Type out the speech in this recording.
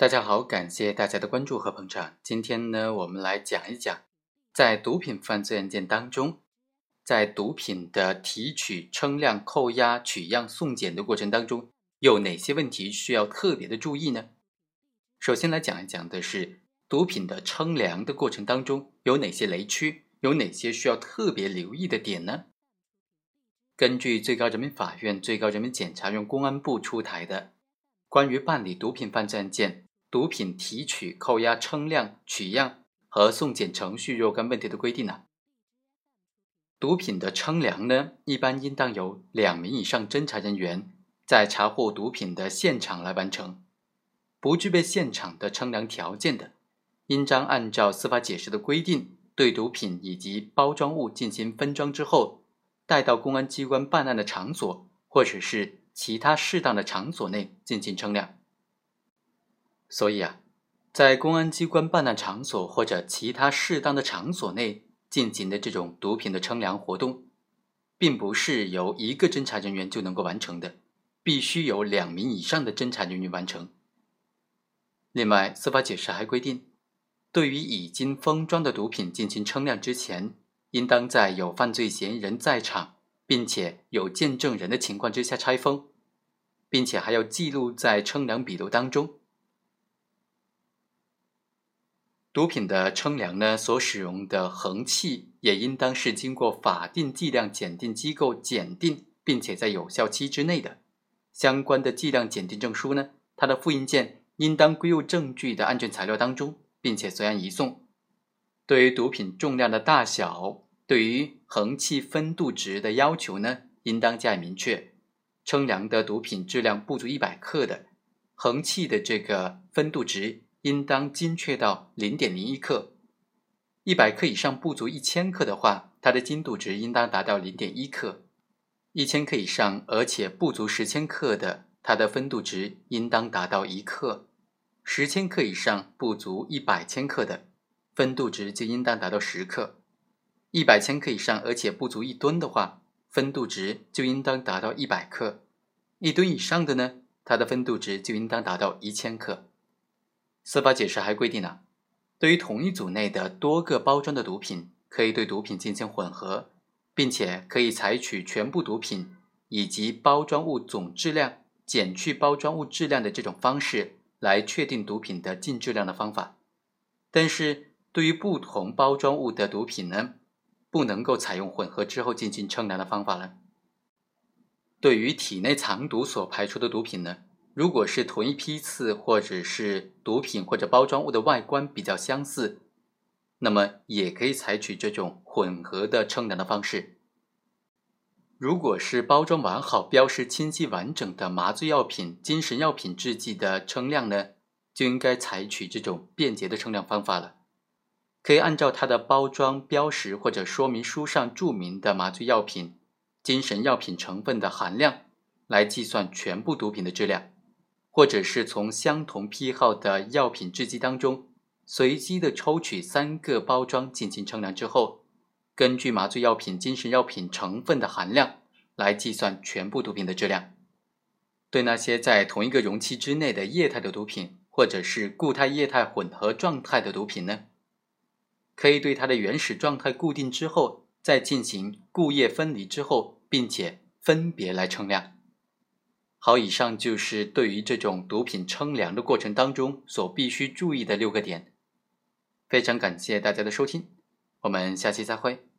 大家好，感谢大家的关注和捧场。今天呢，我们来讲一讲，在毒品犯罪案件当中，在毒品的提取、称量、扣押、取样、送检的过程当中，有哪些问题需要特别的注意呢？首先来讲一讲的是毒品的称量的过程当中有哪些雷区，有哪些需要特别留意的点呢？根据最高人民法院、最高人民检察院、公安部出台的《关于办理毒品犯罪案件》。毒品提取、扣押、称量、取样和送检程序若干问题的规定呢？毒品的称量呢，一般应当由两名以上侦查人员在查获毒品的现场来完成。不具备现场的称量条件的，应当按照司法解释的规定，对毒品以及包装物进行分装之后，带到公安机关办案的场所或者是其他适当的场所内进行称量。所以啊，在公安机关办案场所或者其他适当的场所内进行的这种毒品的称量活动，并不是由一个侦查人员就能够完成的，必须有两名以上的侦查人员完成。另外，司法解释还规定，对于已经封装的毒品进行称量之前，应当在有犯罪嫌疑人在场，并且有见证人的情况之下拆封，并且还要记录在称量笔录当中。毒品的称量呢，所使用的衡器也应当是经过法定计量检定机构检定，并且在有效期之内的。相关的计量检定证书呢，它的复印件应当归入证据的案卷材料当中，并且随案移送。对于毒品重量的大小，对于衡器分度值的要求呢，应当加以明确。称量的毒品质量不足一百克的，衡器的这个分度值。应当精确到零点零一克，一百克以上不足一千克的话，它的精度值应当达到零点一克；一千克以上而且不足十千克的，它的分度值应当达到一克；十千克以上不足一百千克的，分度值就应当达到十克；一百千克以上而且不足一吨的话，分度值就应当达到一百克；一吨以上的呢，它的分度值就应当达到一千克。司法解释还规定了，对于同一组内的多个包装的毒品，可以对毒品进行混合，并且可以采取全部毒品以及包装物总质量减去包装物质量的这种方式来确定毒品的净质量的方法。但是，对于不同包装物的毒品呢，不能够采用混合之后进行称量的方法了。对于体内藏毒所排出的毒品呢？如果是同一批次，或者是毒品或者包装物的外观比较相似，那么也可以采取这种混合的称量的方式。如果是包装完好、标识清晰完整的麻醉药品、精神药品制剂的称量呢，就应该采取这种便捷的称量方法了。可以按照它的包装标识或者说明书上注明的麻醉药品、精神药品成分的含量来计算全部毒品的质量。或者是从相同批号的药品制剂当中随机的抽取三个包装进行称量之后，根据麻醉药品、精神药品成分的含量来计算全部毒品的质量。对那些在同一个容器之内的液态的毒品，或者是固态液态混合状态的毒品呢，可以对它的原始状态固定之后，再进行固液分离之后，并且分别来称量。好，以上就是对于这种毒品称量的过程当中所必须注意的六个点。非常感谢大家的收听，我们下期再会。